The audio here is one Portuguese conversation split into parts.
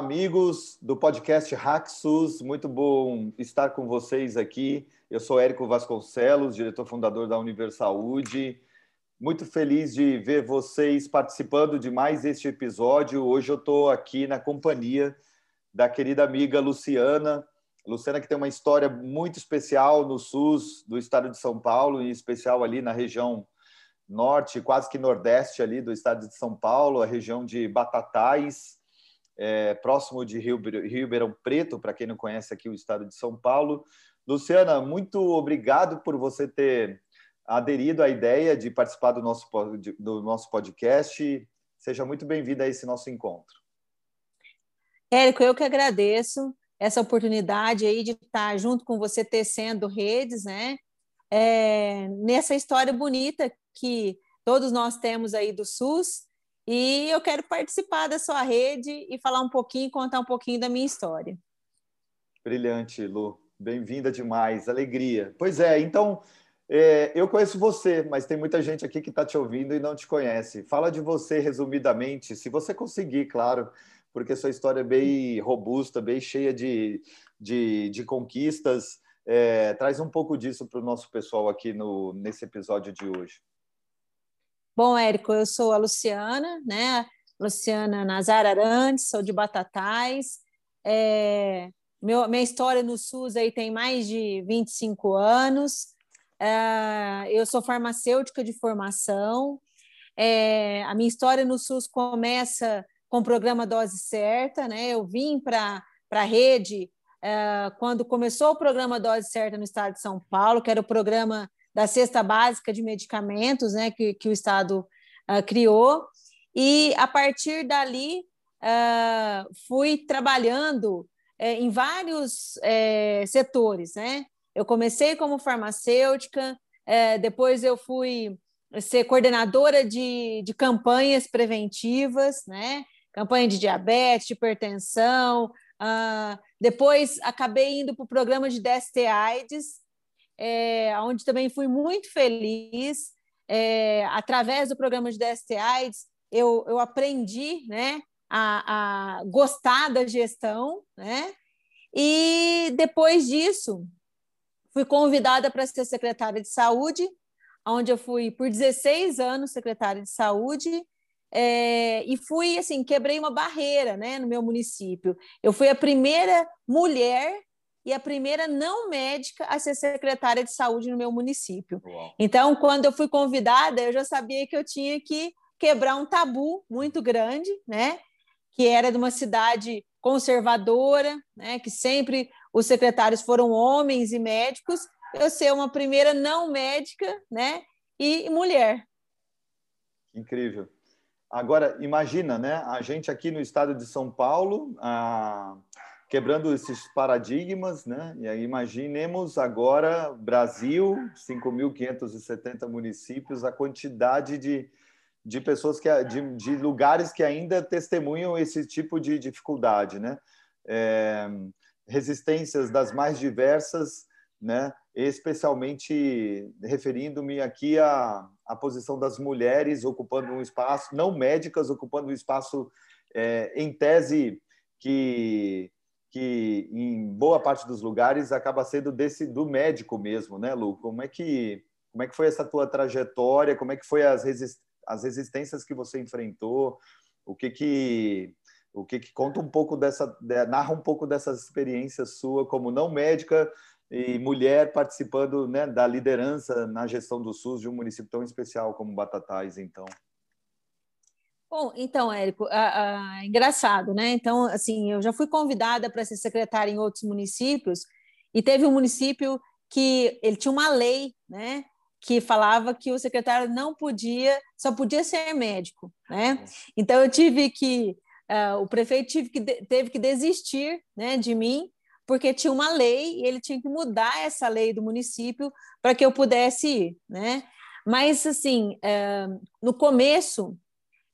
Amigos do podcast Hacksus. Muito bom estar com vocês aqui. Eu sou Érico Vasconcelos, diretor fundador da Universaúde. Muito feliz de ver vocês participando de mais este episódio. Hoje eu estou aqui na companhia da querida amiga Luciana. Luciana que tem uma história muito especial no SUS do estado de São Paulo, em especial ali na região norte, quase que nordeste ali do estado de São Paulo, a região de Batatais é, próximo de Rio, Ribeirão Preto, para quem não conhece aqui o estado de São Paulo. Luciana, muito obrigado por você ter aderido à ideia de participar do nosso, do nosso podcast. Seja muito bem-vinda a esse nosso encontro. Érico, eu que agradeço essa oportunidade aí de estar junto com você tecendo redes, né? É, nessa história bonita que todos nós temos aí do SUS e eu quero participar da sua rede e falar um pouquinho, contar um pouquinho da minha história. Brilhante, Lu. Bem-vinda demais, alegria. Pois é, então é, eu conheço você, mas tem muita gente aqui que está te ouvindo e não te conhece. Fala de você resumidamente, se você conseguir, claro, porque sua história é bem robusta, bem cheia de, de, de conquistas. É, traz um pouco disso para o nosso pessoal aqui no, nesse episódio de hoje. Bom, Érico, eu sou a Luciana, né? Luciana Nazar Arantes, sou de Batatais. É, meu, minha história no SUS aí tem mais de 25 anos. É, eu sou farmacêutica de formação. É, a minha história no SUS começa com o programa Dose Certa, né? Eu vim para a rede é, quando começou o programa Dose Certa no estado de São Paulo, que era o programa da cesta básica de medicamentos né, que, que o Estado uh, criou. E, a partir dali, uh, fui trabalhando uh, em vários eh, setores. Né? Eu comecei como farmacêutica, eh, depois eu fui ser coordenadora de, de campanhas preventivas, né? campanha de diabetes, de hipertensão, Uh, depois acabei indo para o programa de DST-AIDS, é, onde também fui muito feliz. É, através do programa de DST AIDS, eu, eu aprendi né, a, a gostar da gestão, né? E depois disso, fui convidada para ser secretária de saúde, onde eu fui por 16 anos secretária de saúde, é, e fui assim, quebrei uma barreira né, no meu município. Eu fui a primeira mulher e a primeira não médica a ser secretária de saúde no meu município. Uau. Então, quando eu fui convidada, eu já sabia que eu tinha que quebrar um tabu muito grande, né? Que era de uma cidade conservadora, né? Que sempre os secretários foram homens e médicos. Eu ser uma primeira não médica, né? E mulher. Incrível. Agora, imagina, né? A gente aqui no estado de São Paulo, a quebrando esses paradigmas, né? E aí imaginemos agora Brasil, 5.570 municípios, a quantidade de, de pessoas que de, de lugares que ainda testemunham esse tipo de dificuldade, né? É, resistências das mais diversas, né? Especialmente referindo-me aqui à, à posição das mulheres ocupando um espaço, não médicas ocupando um espaço é, em tese que que em boa parte dos lugares acaba sendo desse do médico mesmo, né, Lu? Como é que como é que foi essa tua trajetória? Como é que foi as, resist, as resistências que você enfrentou? O que que o que que conta um pouco dessa narra um pouco dessa experiência sua como não médica e mulher participando né, da liderança na gestão do SUS de um município tão especial como Batatais, então. Bom, então, Érico, ah, ah, engraçado, né? Então, assim, eu já fui convidada para ser secretária em outros municípios e teve um município que ele tinha uma lei, né? Que falava que o secretário não podia, só podia ser médico, né? Então, eu tive que, uh, o prefeito tive que, teve que desistir, né, de mim, porque tinha uma lei e ele tinha que mudar essa lei do município para que eu pudesse ir, né? Mas, assim, uh, no começo,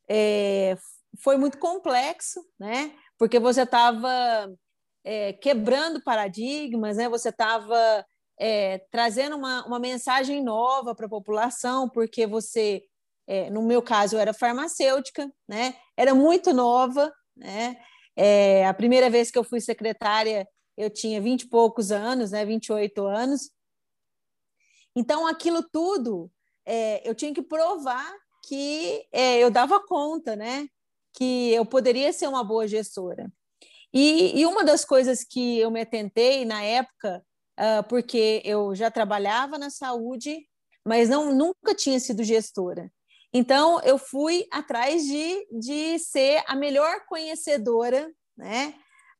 é, foi muito complexo, né? Porque você estava é, quebrando paradigmas, né? Você estava é, trazendo uma, uma mensagem nova para a população, porque você, é, no meu caso, era farmacêutica, né? Era muito nova, né? É, a primeira vez que eu fui secretária, eu tinha 20 e poucos anos, né, 28 anos. Então, aquilo tudo, é, eu tinha que provar que é, eu dava conta, né? Que eu poderia ser uma boa gestora. E, e uma das coisas que eu me atentei na época, uh, porque eu já trabalhava na saúde, mas não nunca tinha sido gestora. Então, eu fui atrás de, de ser a melhor conhecedora né,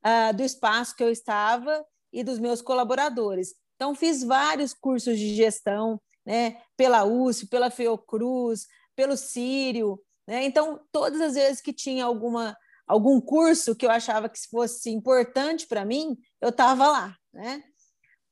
uh, do espaço que eu estava e dos meus colaboradores. Então, fiz vários cursos de gestão, né, pela USP, pela Fiocruz, pelo Sírio. Né? Então, todas as vezes que tinha alguma, algum curso que eu achava que fosse importante para mim, eu estava lá. Né?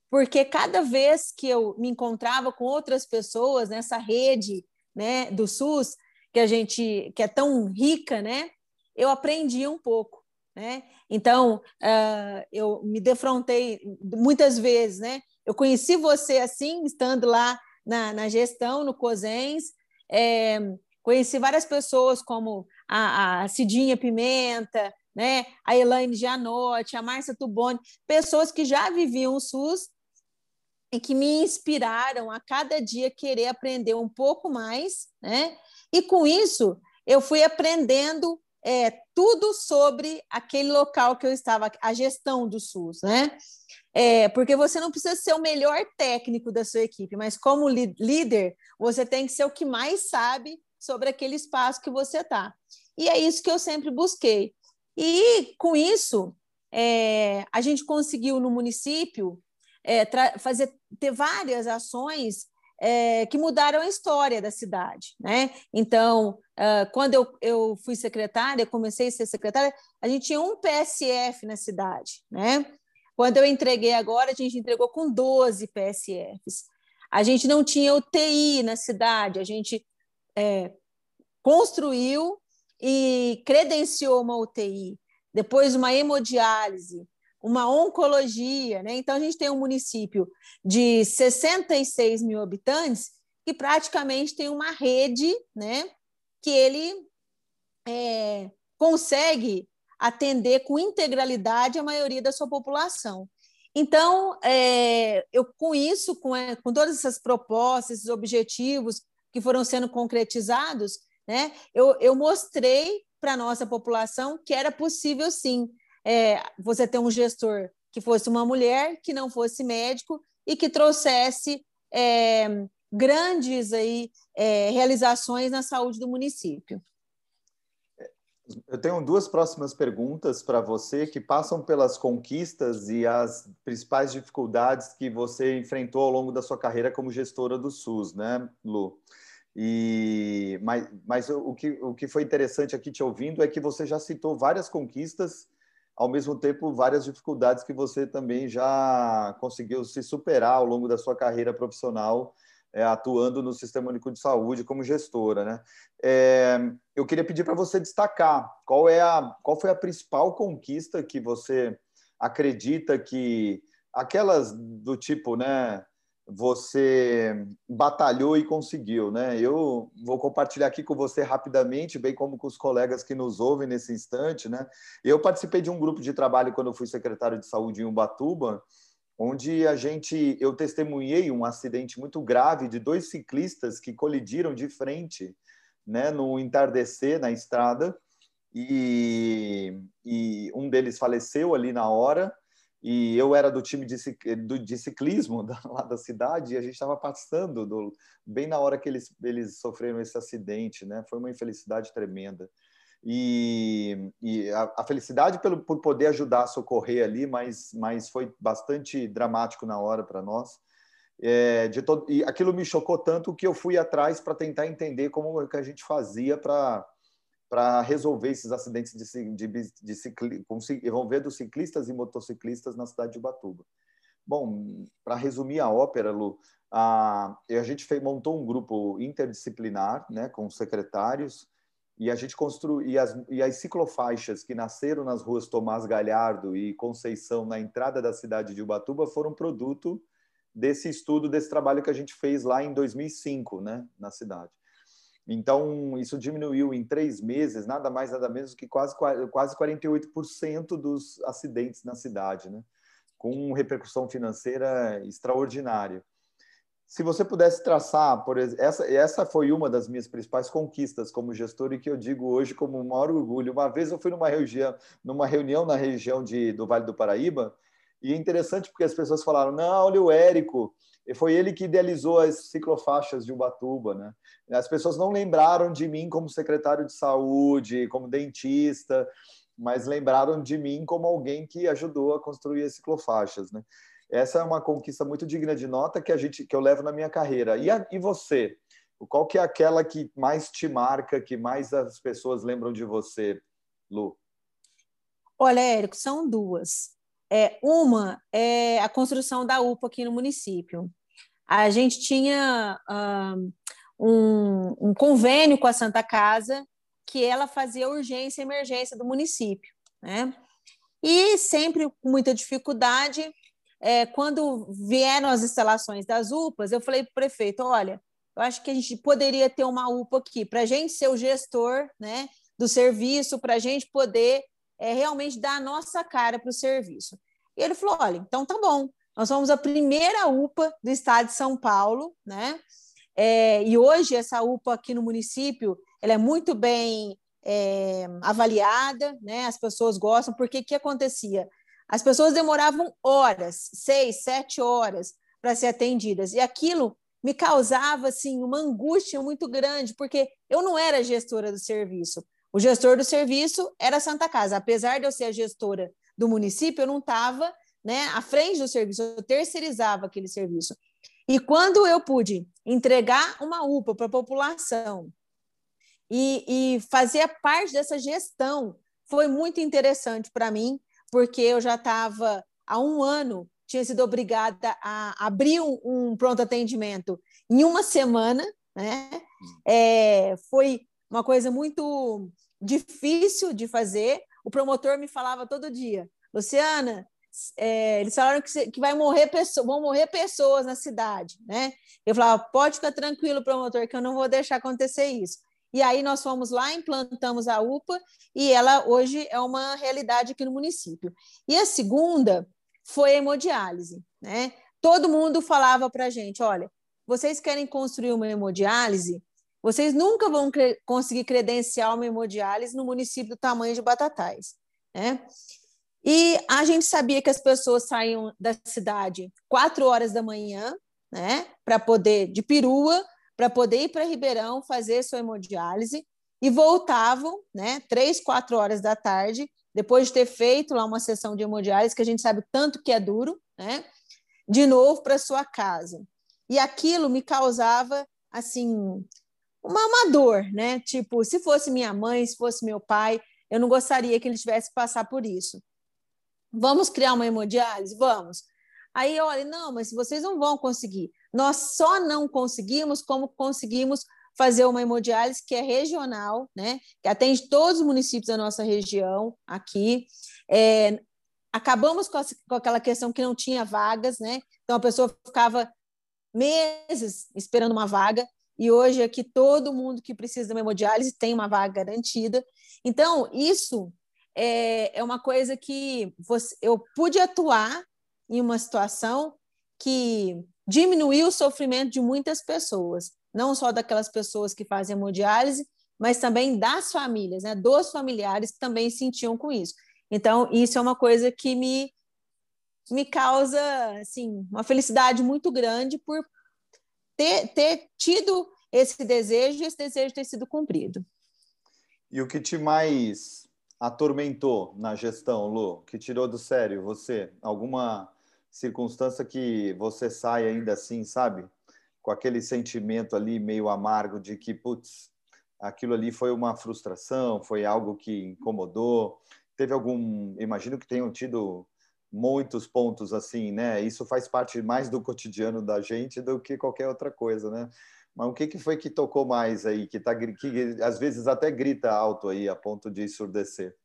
Porque cada vez que eu me encontrava com outras pessoas nessa rede né, do SUS, que a gente que é tão rica, né, eu aprendi um pouco. Né? Então, uh, eu me defrontei muitas vezes, né? Eu conheci você assim, estando lá na, na gestão, no COSENS, é, conheci várias pessoas como a, a Cidinha Pimenta, né? a Elaine Gianotti, a Márcia Tuboni, pessoas que já viviam o SUS e que me inspiraram a cada dia querer aprender um pouco mais, né? E com isso eu fui aprendendo é, tudo sobre aquele local que eu estava, a gestão do SUS, né? É, porque você não precisa ser o melhor técnico da sua equipe, mas como líder, você tem que ser o que mais sabe sobre aquele espaço que você está. E é isso que eu sempre busquei. E com isso, é, a gente conseguiu no município é, fazer ter várias ações é, que mudaram a história da cidade. Né? Então, uh, quando eu, eu fui secretária, comecei a ser secretária, a gente tinha um PSF na cidade. Né? Quando eu entreguei agora, a gente entregou com 12 PSFs. A gente não tinha UTI na cidade, a gente é, construiu e credenciou uma UTI, depois uma hemodiálise, uma oncologia, né? Então a gente tem um município de 66 mil habitantes que praticamente tem uma rede, né? Que ele é, consegue atender com integralidade a maioria da sua população. Então, é, eu com isso, com, é, com todas essas propostas, esses objetivos que foram sendo concretizados, né, eu, eu mostrei para a nossa população que era possível sim é, você ter um gestor que fosse uma mulher, que não fosse médico e que trouxesse é, grandes aí, é, realizações na saúde do município. Eu tenho duas próximas perguntas para você que passam pelas conquistas e as principais dificuldades que você enfrentou ao longo da sua carreira como gestora do SUS, né, Lu? E, mas mas o, que, o que foi interessante aqui te ouvindo é que você já citou várias conquistas, ao mesmo tempo várias dificuldades que você também já conseguiu se superar ao longo da sua carreira profissional é, atuando no Sistema Único de Saúde como gestora, né? É, eu queria pedir para você destacar qual é a qual foi a principal conquista que você acredita que aquelas do tipo, né? Você batalhou e conseguiu, né? Eu vou compartilhar aqui com você rapidamente, bem como com os colegas que nos ouvem nesse instante, né? Eu participei de um grupo de trabalho quando fui secretário de saúde em Ubatuba, onde a gente eu testemunhei um acidente muito grave de dois ciclistas que colidiram de frente, né, no entardecer na estrada e, e um deles faleceu ali na hora e eu era do time de, de ciclismo da, lá da cidade e a gente estava passando do, bem na hora que eles, eles sofreram esse acidente, né? Foi uma infelicidade tremenda. E, e a, a, felicidade pelo, por poder ajudar a socorrer ali, mas, mas foi bastante dramático na hora para nós. É, de todo, e aquilo me chocou tanto que eu fui atrás para tentar entender como é que a gente fazia para para resolver esses acidentes de, de, de cicli, envolvendo ciclistas e motociclistas na cidade de Ubatuba. Bom, para resumir a ópera, Lu, a, a gente fez, montou um grupo interdisciplinar, né, com secretários, e a gente construiu e as, e as ciclofaixas que nasceram nas ruas Tomás Galhardo e Conceição na entrada da cidade de Ubatuba foram produto desse estudo desse trabalho que a gente fez lá em 2005 né na cidade Então, isso diminuiu em três meses, nada mais, nada menos que quase, quase 48% dos acidentes na cidade, né? com repercussão financeira extraordinária. Se você pudesse traçar, por exemplo, essa, essa foi uma das minhas principais conquistas como gestor e que eu digo hoje como o maior orgulho. Uma vez eu fui numa reunião, numa reunião na região de, do Vale do Paraíba e é interessante porque as pessoas falaram: não, olha o Érico, foi ele que idealizou as ciclofaixas de Ubatuba, né? As pessoas não lembraram de mim como secretário de saúde, como dentista, mas lembraram de mim como alguém que ajudou a construir as ciclofaixas, né? Essa é uma conquista muito digna de nota que a gente que eu levo na minha carreira. E, a, e você? Qual que é aquela que mais te marca, que mais as pessoas lembram de você, Lu? Olha, Érico, são duas. É, uma é a construção da UPA aqui no município. A gente tinha um, um convênio com a Santa Casa que ela fazia urgência e emergência do município, né? E sempre com muita dificuldade, é, quando vieram as instalações das UPAs, eu falei para o prefeito: olha, eu acho que a gente poderia ter uma UPA aqui, para a gente ser o gestor né, do serviço, para a gente poder é, realmente dar a nossa cara para o serviço. E ele falou: olha, então tá bom, nós somos a primeira UPA do estado de São Paulo, né? É, e hoje essa UPA aqui no município ela é muito bem é, avaliada, né? As pessoas gostam, porque o que acontecia? As pessoas demoravam horas, seis, sete horas, para ser atendidas, e aquilo me causava assim uma angústia muito grande, porque eu não era gestora do serviço. O gestor do serviço era a Santa Casa. Apesar de eu ser a gestora do município, eu não estava né, à frente do serviço, eu terceirizava aquele serviço. E quando eu pude entregar uma UPA para a população e, e fazer parte dessa gestão, foi muito interessante para mim, porque eu já estava há um ano, tinha sido obrigada a abrir um, um pronto atendimento em uma semana, né? É, foi uma coisa muito difícil de fazer. O promotor me falava todo dia, Luciana, é, eles falaram que, que vai morrer pessoas, vão morrer pessoas na cidade, né? Eu falava, pode ficar tranquilo, promotor, que eu não vou deixar acontecer isso. E aí nós fomos lá, implantamos a UPA e ela hoje é uma realidade aqui no município. E a segunda foi a hemodiálise, né? Todo mundo falava para a gente, olha, vocês querem construir uma hemodiálise, vocês nunca vão cre conseguir credenciar uma hemodiálise no município do tamanho de Batatais, né? E a gente sabia que as pessoas saíam da cidade quatro horas da manhã, né, para poder de perua para poder ir para Ribeirão fazer sua hemodiálise e voltavam, né, três, quatro horas da tarde, depois de ter feito lá uma sessão de hemodiálise, que a gente sabe tanto que é duro, né, de novo para sua casa. E aquilo me causava, assim, uma, uma dor, né? Tipo, se fosse minha mãe, se fosse meu pai, eu não gostaria que ele tivesse que passar por isso. Vamos criar uma hemodiálise? Vamos. Aí, olha, não, mas vocês não vão conseguir. Nós só não conseguimos como conseguimos fazer uma hemodiálise que é regional, né, que atende todos os municípios da nossa região aqui. É, acabamos com, a, com, aquela questão que não tinha vagas, né? Então a pessoa ficava meses esperando uma vaga e hoje aqui todo mundo que precisa de uma hemodiálise tem uma vaga garantida. Então isso é, é uma coisa que você, eu pude atuar em uma situação que diminuiu o sofrimento de muitas pessoas, não só daquelas pessoas que fazem hemodiálise, mas também das famílias, né, dos familiares que também sentiam com isso. Então, isso é uma coisa que me, me causa assim, uma felicidade muito grande por ter, ter tido esse desejo e esse desejo ter sido cumprido. E o que te mais atormentou na gestão, Lu? Que tirou do sério você? Alguma circunstância que você sai ainda assim, sabe? Com aquele sentimento ali meio amargo de que, putz, aquilo ali foi uma frustração, foi algo que incomodou. Teve algum. Imagino que tenham tido muitos pontos assim, né? Isso faz parte mais do cotidiano da gente do que qualquer outra coisa, né? Mas o que, que foi que tocou mais aí, que, tá, que às vezes até grita alto aí, a ponto de surdecer?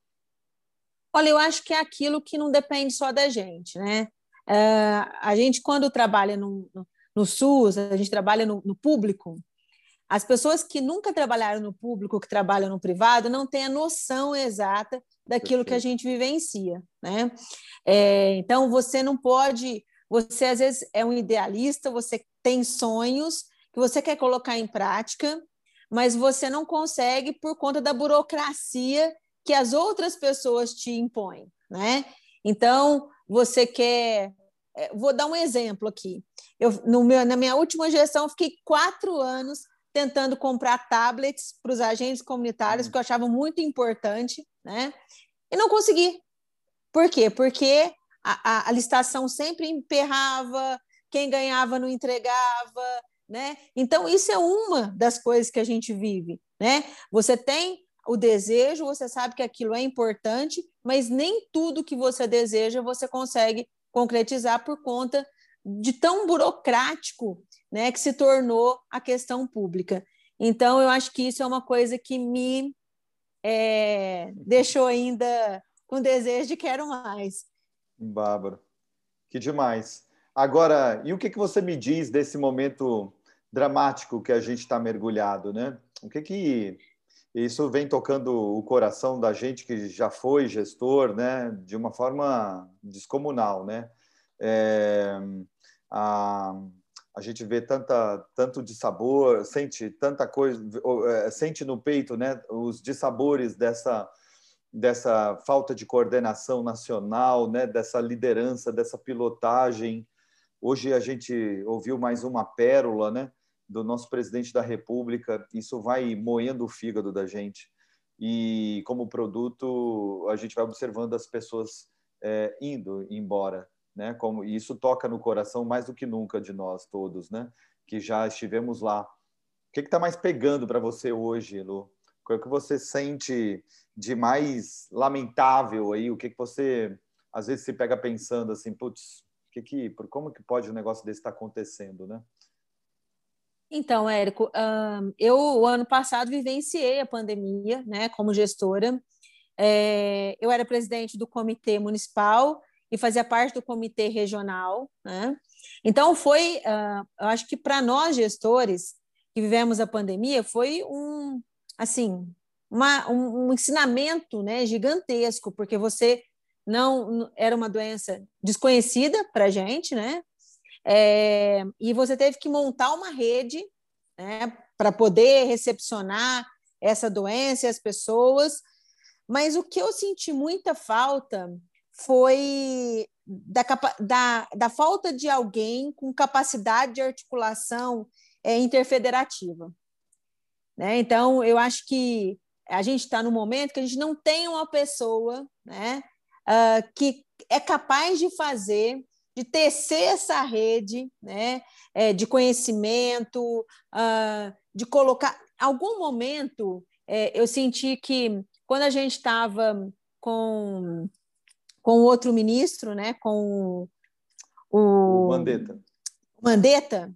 Olha, eu acho que é aquilo que não depende só da gente, né? Uh, a gente, quando trabalha no, no, no, SUS, a gente trabalha no, no, público, as pessoas que nunca trabalharam no público, que trabalham no privado, não têm a noção exata daquilo Perfeito. que a gente vivencia, né? É, então você não pode, você às vezes é um idealista, você tem sonhos que você quer colocar em prática, mas você não consegue por conta da burocracia que as outras pessoas te impõem, né? Então você quer, é, vou dar um exemplo aqui. Eu, no meu, na minha última gestão, fiquei quatro anos tentando comprar tablets para os agentes comunitários, uhum. que eu achava muito importante, né? E não consegui. Por quê? Porque a, a, a licitação sempre emperrava, quem ganhava não entregava, né? Então, isso é uma das coisas que a gente vive, né? Você tem o desejo, você sabe que aquilo é importante, mas nem tudo que você deseja você consegue concretizar por conta de tão burocrático né, que se tornou a questão pública. Então, eu acho que isso é uma coisa que me é, deixou ainda com desejo de quero mais. Bárbara, que demais. Agora, e o que, que você me diz desse momento dramático que a gente está mergulhado, né? O que que isso vem tocando o coração da gente que já foi gestor, né? De uma forma descomunal, né? É, a, a gente vê tanta tanto de sabor, sente tanta coisa, é, sente no peito, né, os dissabores dessa dessa falta de coordenação nacional, né, dessa liderança, dessa pilotagem. Hoje a gente ouviu mais uma pérola, né, do nosso presidente da República. Isso vai moendo o fígado da gente. E como produto, a gente vai observando as pessoas é, indo embora né? Como e isso toca no coração mais do que nunca de nós todos, né? Que já estivemos lá. O que está mais pegando para você hoje, Lu? O que você sente de mais lamentável aí? O que, que você às vezes se pega pensando assim, putz, que que, como que pode um negócio desse estar tá acontecendo, né? Então, Érico, eu o ano passado vivenciei a pandemia, né, como gestora. É, eu era presidente do comitê municipal e fazia parte do comitê regional. Né? Então, foi, eu acho que para nós gestores que vivemos a pandemia, foi um, assim, uma, um, ensinamento né, gigantesco, porque você não era uma doença desconhecida para gente, né? É, e você teve que montar uma rede né, para poder recepcionar essa doença e as pessoas. Mas o que eu senti muita falta foi da, da, da falta de alguém com capacidade de articulação é, interfederativa. Né? Então, eu acho que a gente está no momento que a gente não tem uma pessoa né, uh, que é capaz de fazer, de tecer essa rede né, é, de conhecimento, uh, de colocar. Algum momento é, eu senti que quando a gente estava com com outro ministro, né, com o, o Mandetta. Mandetta,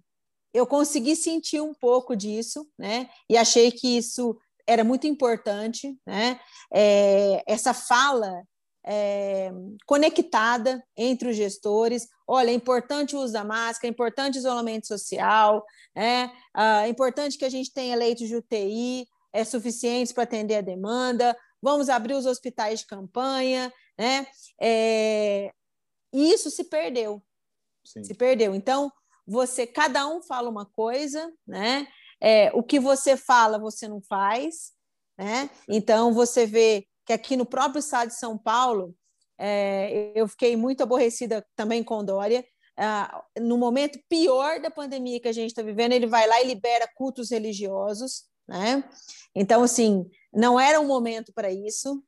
eu consegui sentir um pouco disso, né, e achei que isso era muito importante, né, é, essa fala é, conectada entre os gestores. Olha, é importante o uso da máscara, é importante o isolamento social, né, é importante que a gente tenha leitos de UTI é, suficientes para atender a demanda, vamos abrir os hospitais de campanha, né? É, e isso se perdeu. Sim. Se perdeu. Então, você, cada um fala uma coisa, né? É, o que você fala, você não faz, né? Então, você vê que aqui no próprio estado de São Paulo, é, eu fiquei muito aborrecida também com Dória. Ah, no momento pior da pandemia que a gente está vivendo, ele vai lá e libera cultos religiosos, né? Então, assim, não era um momento para isso,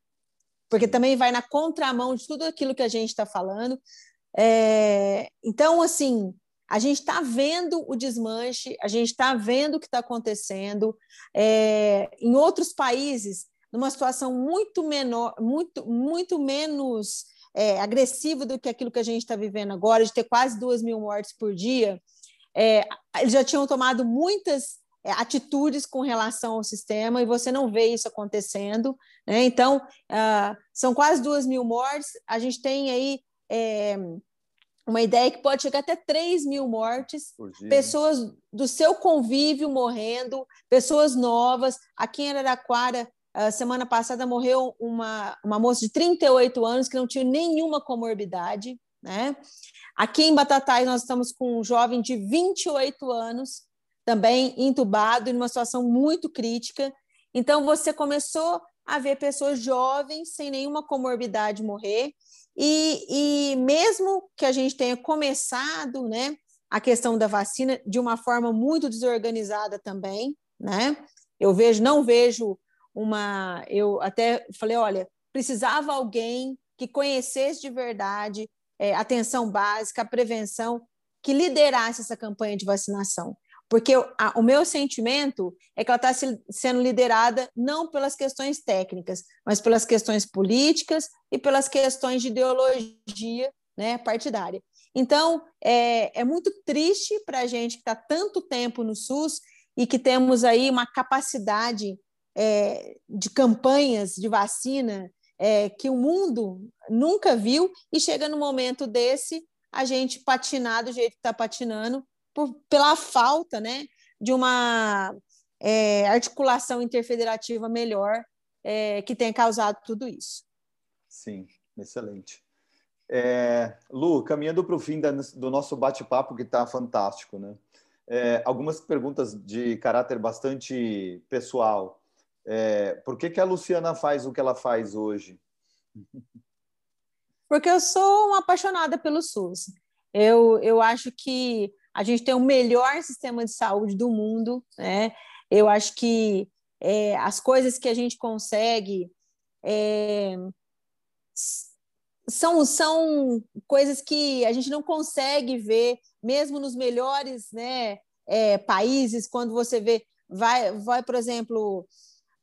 porque também vai na contramão de tudo aquilo que a gente está falando. É, então, assim, a gente está vendo o desmanche, a gente está vendo o que está acontecendo. É, em outros países, numa situação muito menor, muito, muito menos é, agressiva do que aquilo que a gente está vivendo agora, de ter quase duas mil mortes por dia, é, eles já tinham tomado muitas é, atitudes com relação ao sistema e você não vê isso acontecendo. Né? Então, uh, são quase duas mil mortes. A gente tem aí é, uma ideia que pode chegar até 3 mil mortes, pessoas do seu convívio morrendo, pessoas novas. Aqui em Araraquara, semana passada, morreu uma, uma moça de 38 anos que não tinha nenhuma comorbidade. Né? Aqui em Batatais, nós estamos com um jovem de 28 anos, também entubado, em uma situação muito crítica. Então, você começou a ver pessoas jovens, sem nenhuma comorbidade, morrer. E, e mesmo que a gente tenha começado né, a questão da vacina de uma forma muito desorganizada também, né? Eu vejo, não vejo uma. Eu até falei, olha, precisava alguém que conhecesse de verdade é, atenção básica, prevenção, que liderasse essa campanha de vacinação. Porque a, o meu sentimento é que ela está se, sendo liderada não pelas questões técnicas, mas pelas questões políticas e pelas questões de ideologia né, partidária. Então, é, é muito triste para a gente que está tanto tempo no SUS e que temos aí uma capacidade é, de campanhas de vacina é, que o mundo nunca viu, e chega no momento desse a gente patinar do jeito que está patinando, por, pela falta né, de uma é, articulação interfederativa melhor é, que tenha causado tudo isso. Sim, excelente. É, Lu, caminhando para o fim da, do nosso bate-papo, que está fantástico, né? É, algumas perguntas de caráter bastante pessoal. É, por que, que a Luciana faz o que ela faz hoje? Porque eu sou uma apaixonada pelo SUS. Eu, eu acho que a gente tem o melhor sistema de saúde do mundo, né? Eu acho que é, as coisas que a gente consegue é, são, são coisas que a gente não consegue ver, mesmo nos melhores né, é, países, quando você vê, vai, vai, por exemplo,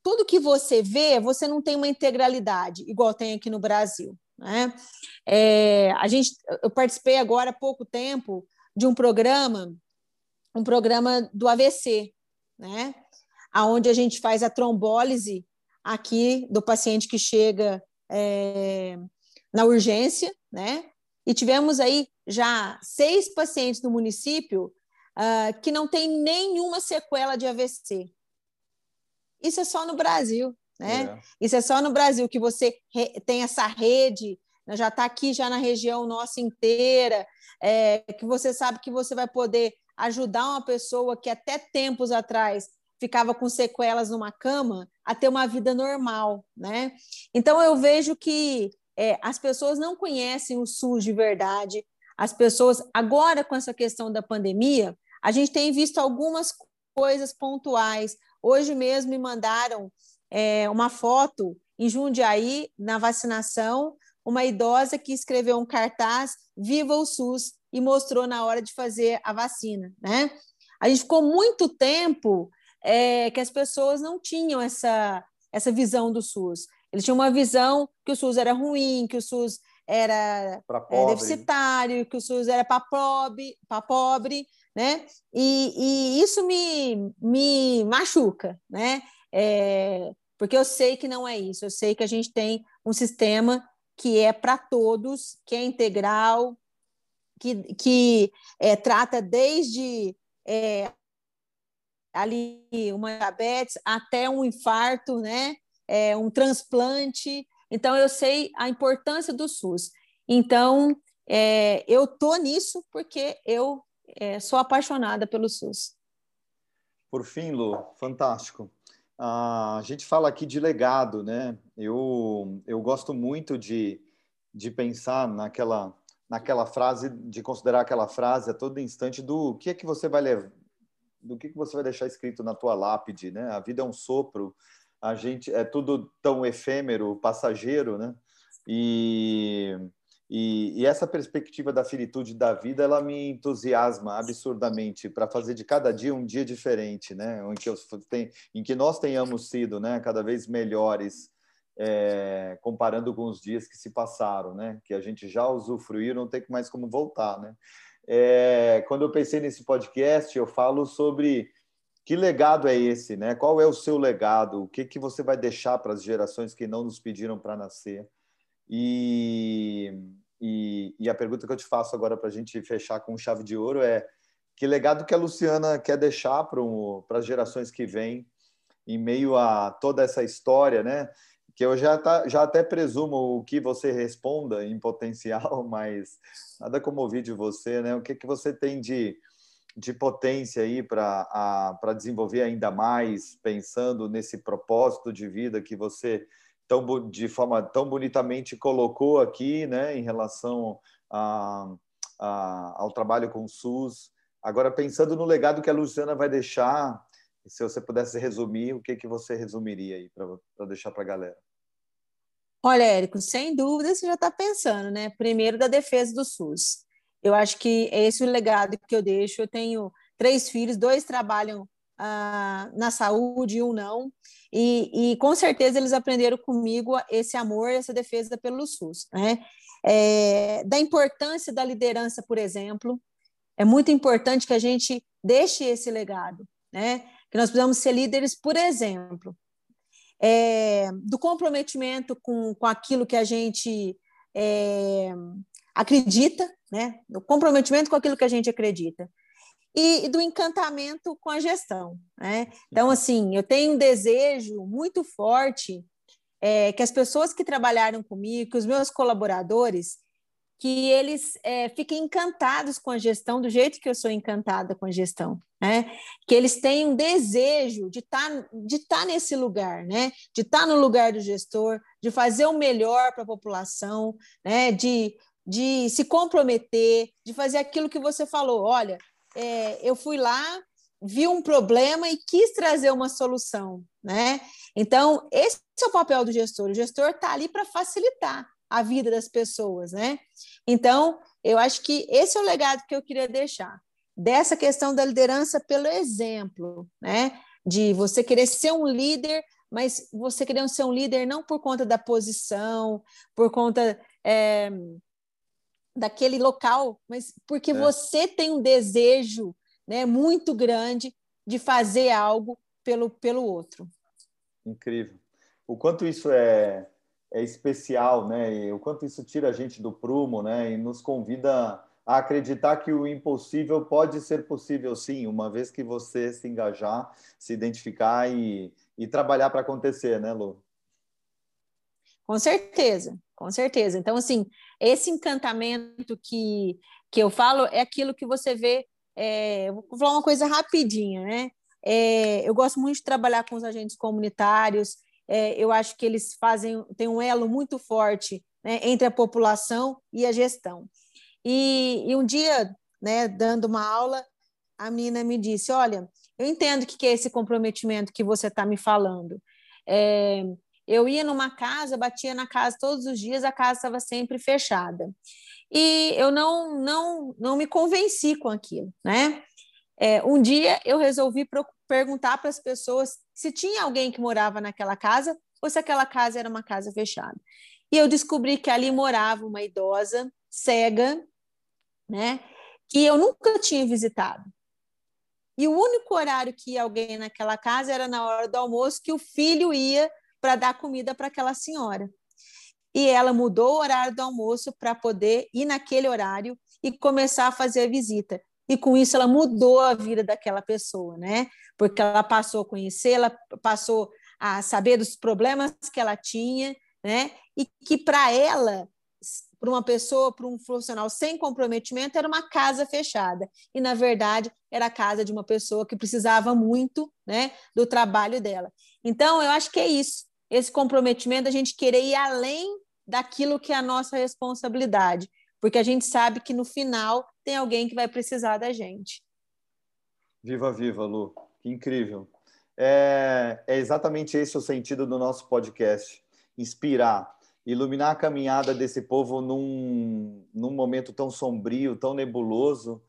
tudo que você vê, você não tem uma integralidade, igual tem aqui no Brasil. Né? É, a gente, eu participei agora há pouco tempo de um programa, um programa do AVC, né? Aonde a gente faz a trombólise aqui do paciente que chega é, na urgência, né? E tivemos aí já seis pacientes no município uh, que não tem nenhuma sequela de AVC. Isso é só no Brasil, né? É. Isso é só no Brasil que você tem essa rede, né? já está aqui já na região nossa inteira, é, que você sabe que você vai poder ajudar uma pessoa que até tempos atrás ficava com sequelas numa cama a ter uma vida normal, né? Então eu vejo que é, as pessoas não conhecem o SUS de verdade. As pessoas agora com essa questão da pandemia, a gente tem visto algumas coisas pontuais, Hoje mesmo me mandaram é, uma foto em Jundiaí, na vacinação, uma idosa que escreveu um cartaz Viva o SUS e mostrou na hora de fazer a vacina. Né? A gente ficou muito tempo é, que as pessoas não tinham essa, essa visão do SUS. Eles tinham uma visão que o SUS era ruim, que o SUS era é, deficitário, que o SUS era para pobre, pobre, né? E, e isso me, me machuca, né? É, porque eu sei que não é isso, eu sei que a gente tem um sistema que é para todos, que é integral, que, que é, trata desde é, ali uma diabetes até um infarto, né? É, um transplante. Então, eu sei a importância do SUS. Então, é, eu tô nisso porque eu é, sou apaixonada pelo SUS. Por fim, Lu, fantástico. a gente fala aqui de legado, né? Eu, eu gosto muito de, de pensar naquela, naquela frase, de considerar aquela frase a todo instante do que é que você vai levar, do que, que você vai deixar escrito na tua lápide, né? A vida é um sopro, a gente é tudo tão efêmero, passageiro, né? E e, e, essa perspectiva da finitude da vida, ela me entusiasma absurdamente para fazer de cada dia um dia diferente, né? Em que, eu, tem, em que nós tenhamos sido, né, cada vez melhores, é, comparando com os dias que se passaram, né? Que a gente já usufruiu, não tem mais como voltar, né? É, quando eu pensei nesse podcast, eu falo sobre que legado é esse, né? Qual é o seu legado? O que que você vai deixar para as gerações que não nos pediram para nascer? E, e, e a pergunta que eu te faço agora para a gente fechar com chave de ouro é que legado que a Luciana quer deixar para as gerações que vêm em meio a toda essa história, né? Que eu já, tá, já até presumo o que você responda em potencial, mas nada como ouvir de você, né? O que, que você tem de, de potência aí para desenvolver ainda mais, pensando nesse propósito de vida que você tão, de forma tão bonitamente colocou aqui, né, em relação a, a, ao trabalho com o SUS. Agora, pensando no legado que a Luciana vai deixar, se você pudesse resumir, o que, que você resumiria aí para deixar para a galera? Olha, Érico, sem dúvida você já está pensando, né? Primeiro da defesa do SUS. Eu acho que é esse o legado que eu deixo. Eu tenho três filhos, dois trabalham ah, na saúde e um não. E, e, com certeza eles aprenderam comigo esse amor, essa defesa pelo SUS. Né? É, da importância da liderança, por exemplo, é muito importante que a gente deixe esse legado, né? que nós precisamos ser líderes, por exemplo, é, do comprometimento com, com aquilo que a gente é, acredita, né? do comprometimento com aquilo que a gente acredita e, do encantamento com a gestão. Né? Então, assim, eu tenho um desejo muito forte é, que as pessoas que trabalharam comigo, que os meus colaboradores, que eles é, fiquem encantados com a gestão do jeito que eu sou encantada com a gestão, né? Que eles tenham desejo de estar tá, de tá nesse lugar, né? De estar tá no lugar do gestor, de fazer o melhor para a população, né? De, de se comprometer, de fazer aquilo que você falou. Olha, é, eu fui lá, vi um problema e quis trazer uma solução, né? Então, esse é o papel do gestor. O gestor está ali para facilitar a vida das pessoas, né? Então, eu acho que esse é o legado que eu queria deixar. Dessa questão da liderança pelo exemplo, né? De você querer ser um líder, mas você querer ser um líder não por conta da posição, por conta é, daquele local, mas porque é. você tem um desejo né, muito grande de fazer algo pelo, pelo outro. Incrível. O quanto isso é, é especial, né? E o quanto isso tira a gente do prumo, né? E nos convida a acreditar que o impossível pode ser possível, sim, uma vez que você se engajar, se identificar e, e trabalhar para acontecer, né, Lu? Com certeza, com certeza. Então, assim, esse encantamento que, que eu falo é aquilo que você vê. É, vou falar uma coisa rapidinha, né? É, eu gosto muito de trabalhar com os agentes comunitários. É, eu acho que eles fazem tem um elo muito forte né, entre a população e a gestão. E, e um dia, né, dando uma aula, a menina me disse: Olha, eu entendo o que é esse comprometimento que você está me falando. É, eu ia numa casa, batia na casa todos os dias, a casa estava sempre fechada. E eu não, não, não me convenci com aquilo, né? É, um dia eu resolvi perguntar para as pessoas se tinha alguém que morava naquela casa ou se aquela casa era uma casa fechada. E eu descobri que ali morava uma idosa cega, né? Que eu nunca tinha visitado. E o único horário que ia alguém naquela casa era na hora do almoço, que o filho ia para dar comida para aquela senhora. E ela mudou o horário do almoço para poder ir naquele horário e começar a fazer a visita. E com isso ela mudou a vida daquela pessoa, né? Porque ela passou a conhecer, ela passou a saber dos problemas que ela tinha, né? E que para ela, para uma pessoa, para um profissional sem comprometimento, era uma casa fechada. E na verdade era a casa de uma pessoa que precisava muito, né, do trabalho dela. Então eu acho que é isso esse comprometimento, a gente querer ir além daquilo que é a nossa responsabilidade, porque a gente sabe que no final tem alguém que vai precisar da gente. Viva, viva, Lu. Que incrível. É, é exatamente esse o sentido do nosso podcast: inspirar, iluminar a caminhada desse povo num, num momento tão sombrio, tão nebuloso.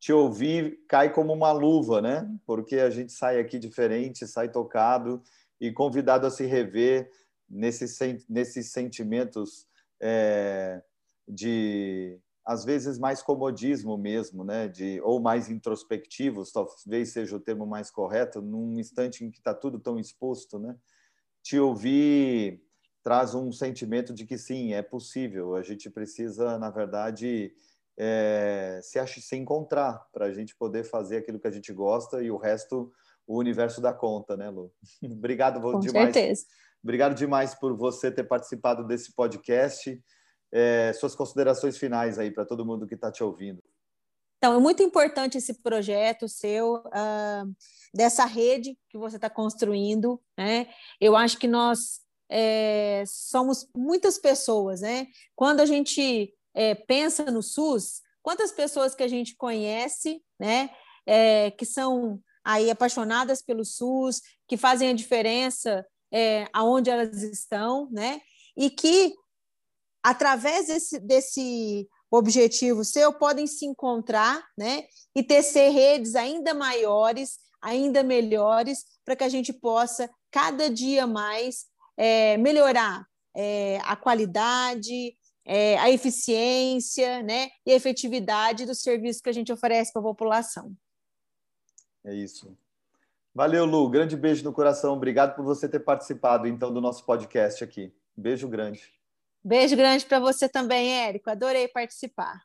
Te ouvir cai como uma luva, né? Porque a gente sai aqui diferente, sai tocado e convidado a se rever nesses, nesses sentimentos é, de às vezes mais comodismo mesmo, né? De ou mais introspectivos, talvez seja o termo mais correto, num instante em que está tudo tão exposto, né? Te ouvir traz um sentimento de que sim, é possível. A gente precisa, na verdade, é, se, se encontrar para a gente poder fazer aquilo que a gente gosta e o resto o universo dá conta, né, Lu? Obrigado Com demais. Certeza. Obrigado demais por você ter participado desse podcast. É, suas considerações finais aí para todo mundo que está te ouvindo. Então, é muito importante esse projeto seu, uh, dessa rede que você está construindo. Né? Eu acho que nós é, somos muitas pessoas. Né? Quando a gente é, pensa no SUS, quantas pessoas que a gente conhece né, é, que são aí apaixonadas pelo SUS, que fazem a diferença é, aonde elas estão, né? E que através desse, desse objetivo seu, podem se encontrar né, e tecer redes ainda maiores, ainda melhores, para que a gente possa, cada dia mais, é, melhorar é, a qualidade, é, a eficiência né, e a efetividade do serviço que a gente oferece para a população. É isso. Valeu, Lu. Grande beijo no coração. Obrigado por você ter participado, então, do nosso podcast aqui. Beijo grande. Beijo grande para você também, Érico. Adorei participar.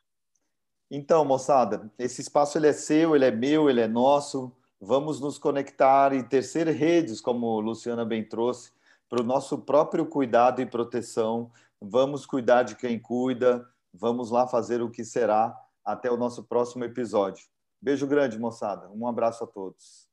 Então, moçada, esse espaço ele é seu, ele é meu, ele é nosso. Vamos nos conectar e tecer redes, como Luciana bem trouxe, para o nosso próprio cuidado e proteção. Vamos cuidar de quem cuida. Vamos lá fazer o que será. Até o nosso próximo episódio. Beijo grande, moçada. Um abraço a todos.